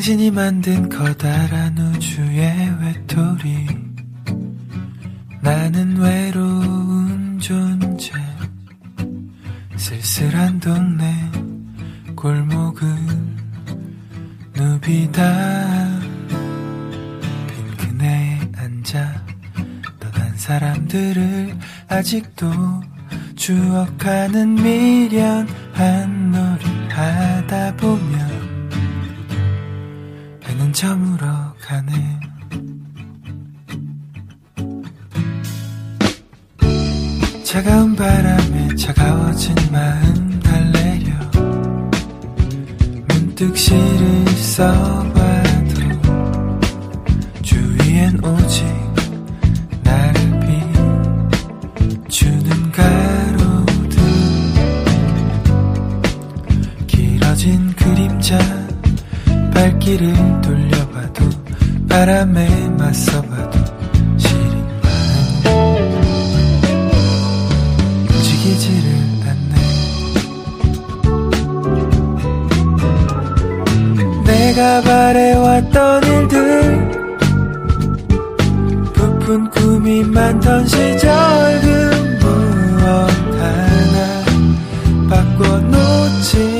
당신이 만든 커다란 우주의 외톨이. 나는 외로운 존재. 쓸쓸한 동네 골목을 누비다. 빈 그네에 앉아 떠난 사람들을 아직도 추억 발길을 돌려봐도 바람에 맞서봐도 시린 마음 움직이지를 않네. 내가 바래왔던 일들 부푼 꿈이 많던 시절 그 무엇 하나 바꿔놓지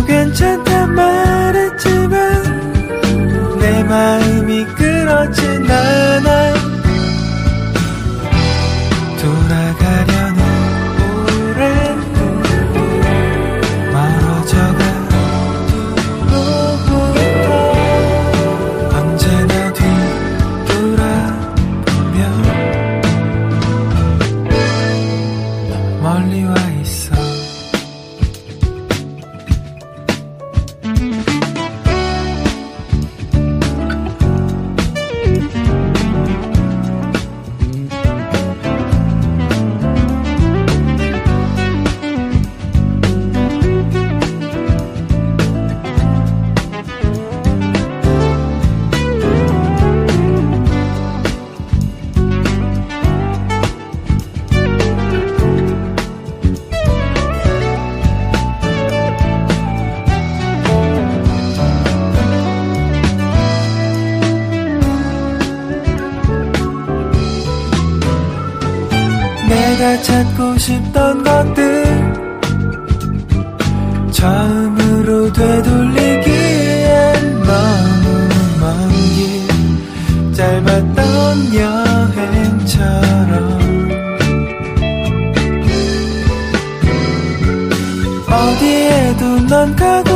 괜찮다 말했지만 내 마음 찾고 싶던 것들. 처음으로 되돌리기엔 너무 먼 길 짧았던 여행처럼. 어디에도 넌 가고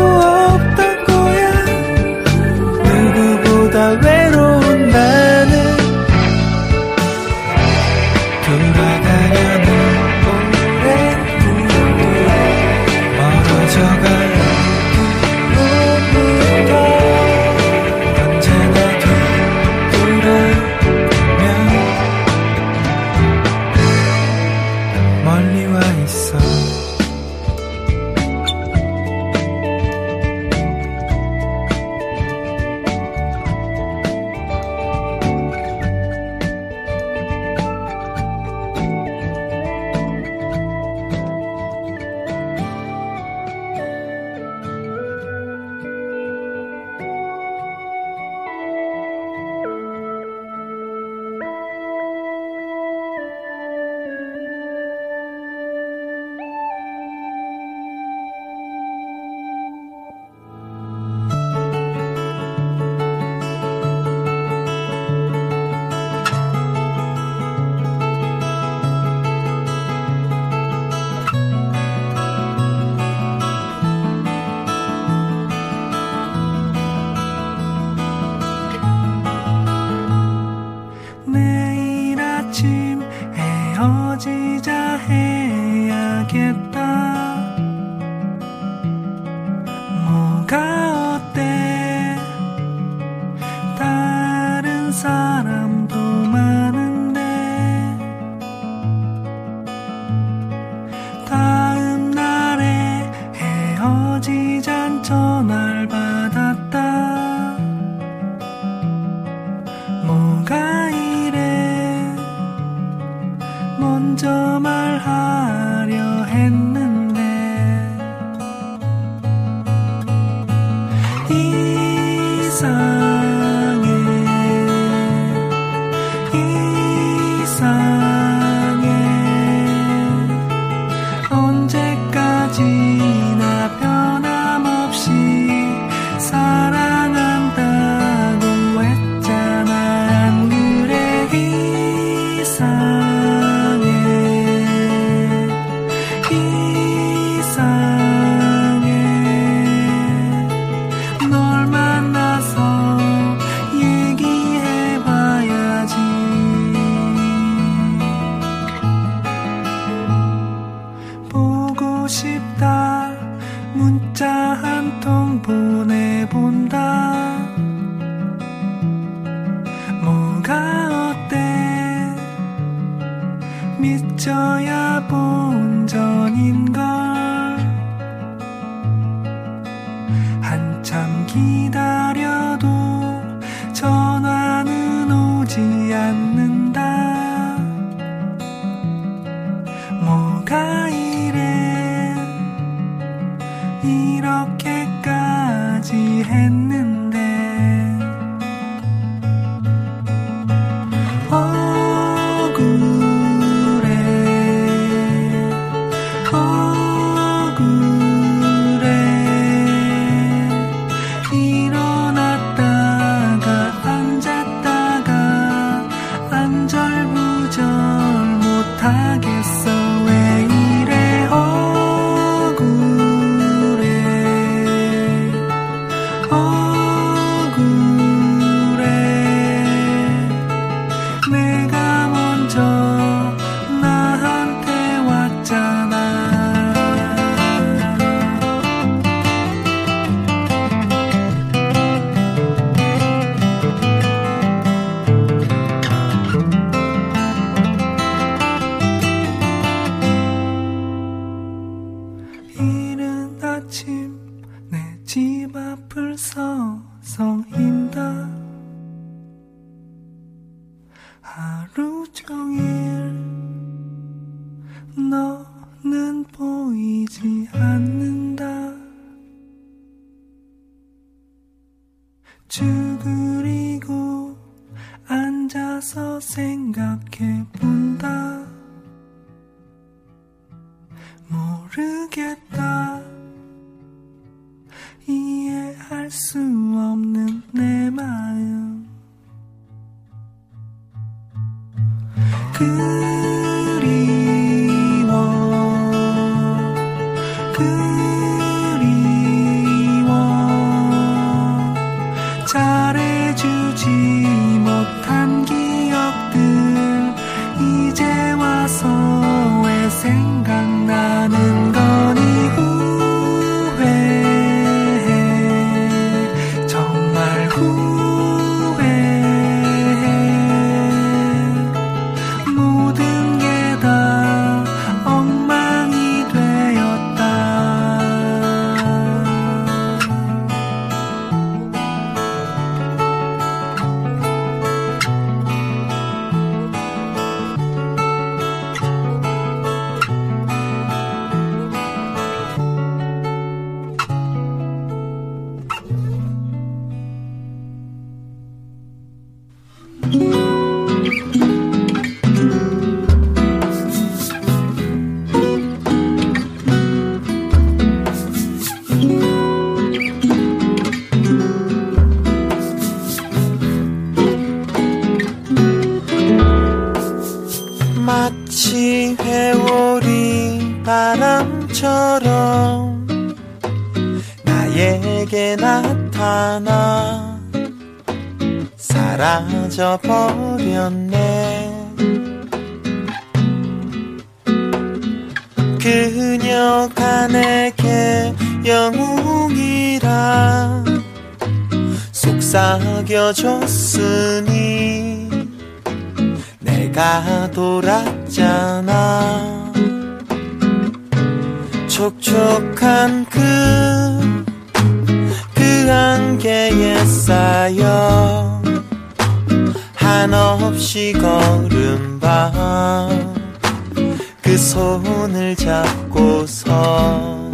다 돌았잖아. 촉촉한 그, 그 안개에 쌓여 한없이 걸음바 그 손을 잡고서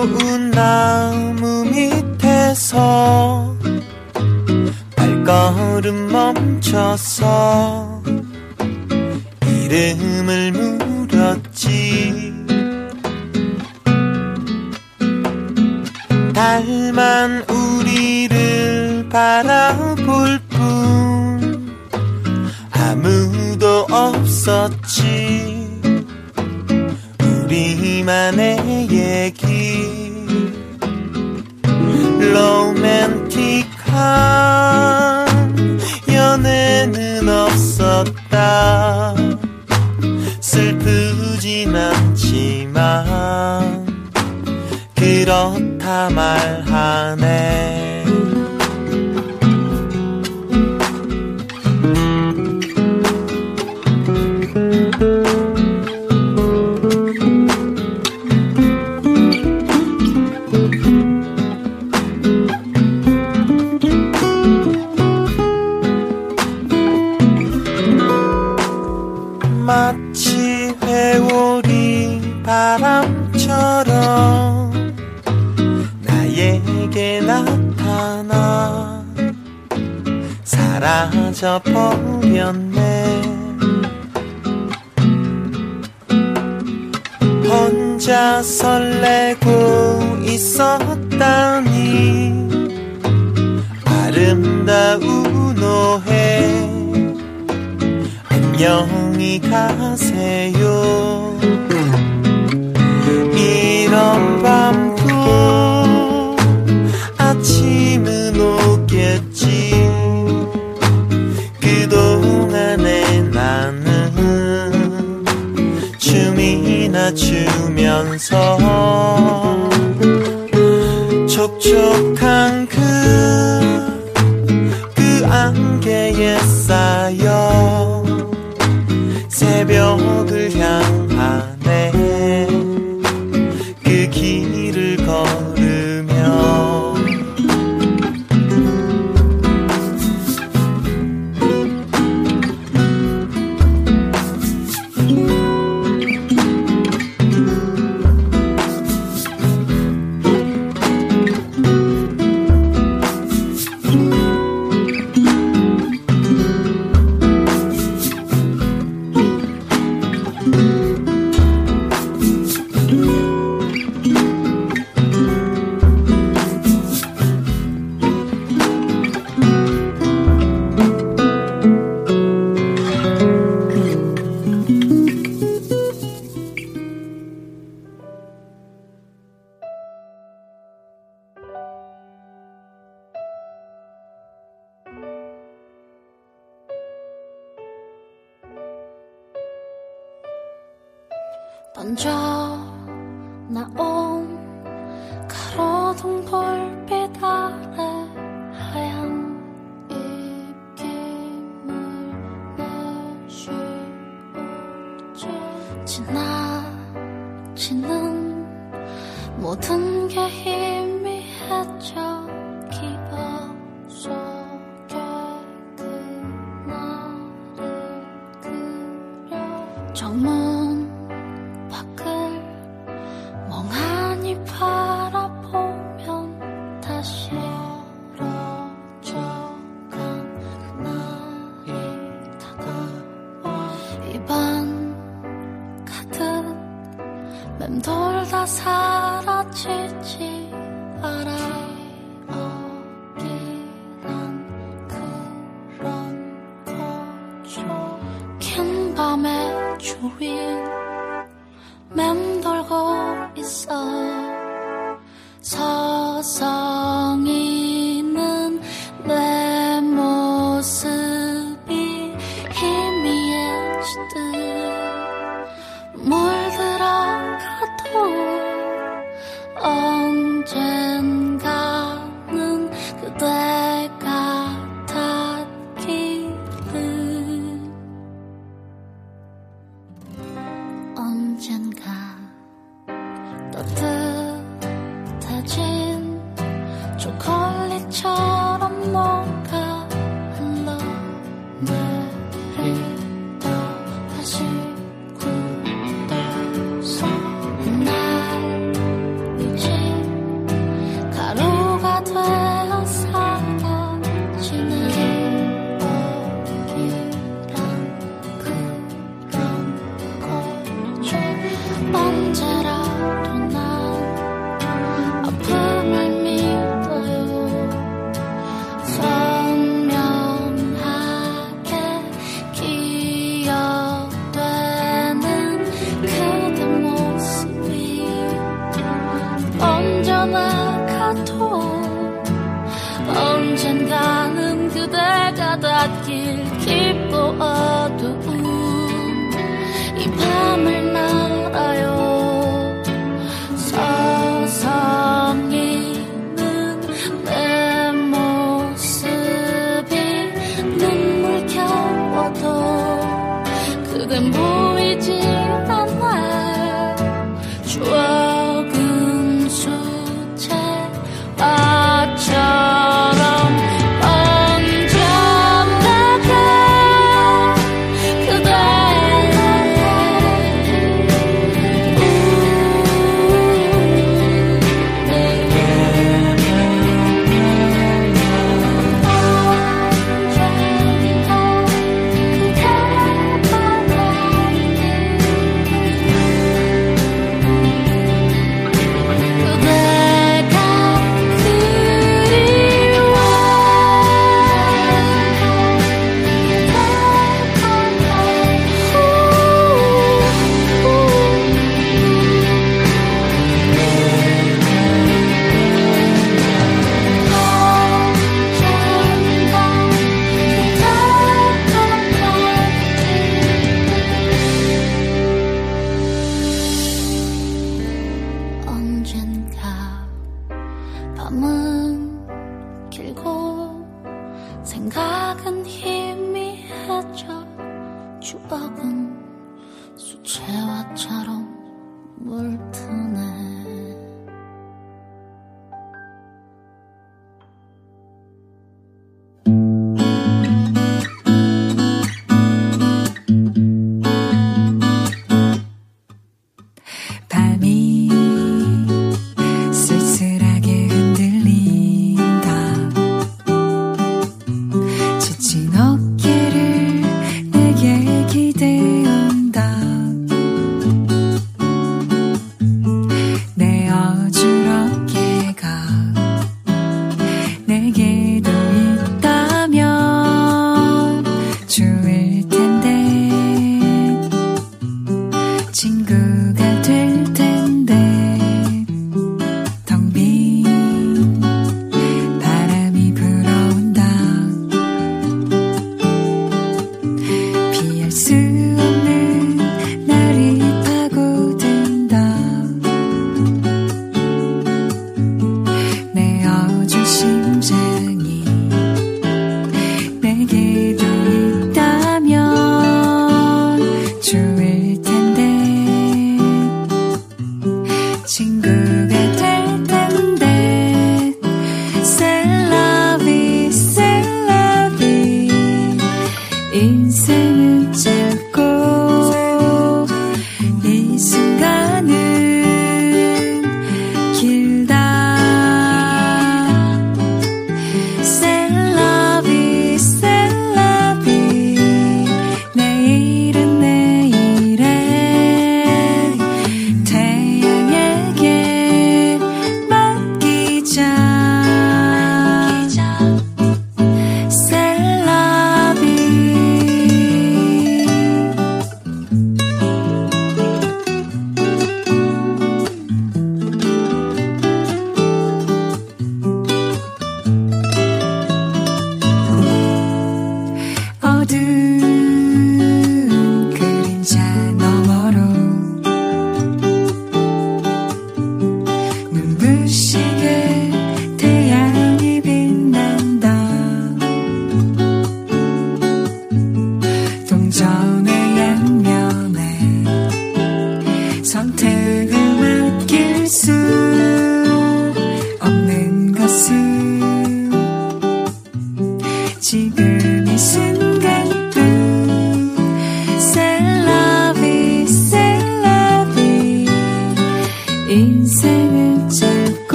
무더운 나무 밑에서 발걸음 멈춰서 이름을 물었지. 달만 우리를 바라볼 뿐 아무도 없었지. 우리만의 얘기. 로맨틱한 연애는 없었다. 슬프진 않지만 그렇다 말하네. 사라지지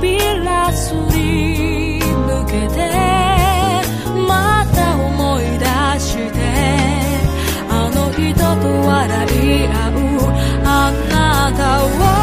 扉すり抜けてまた思い出してあの人と笑い合うあなたを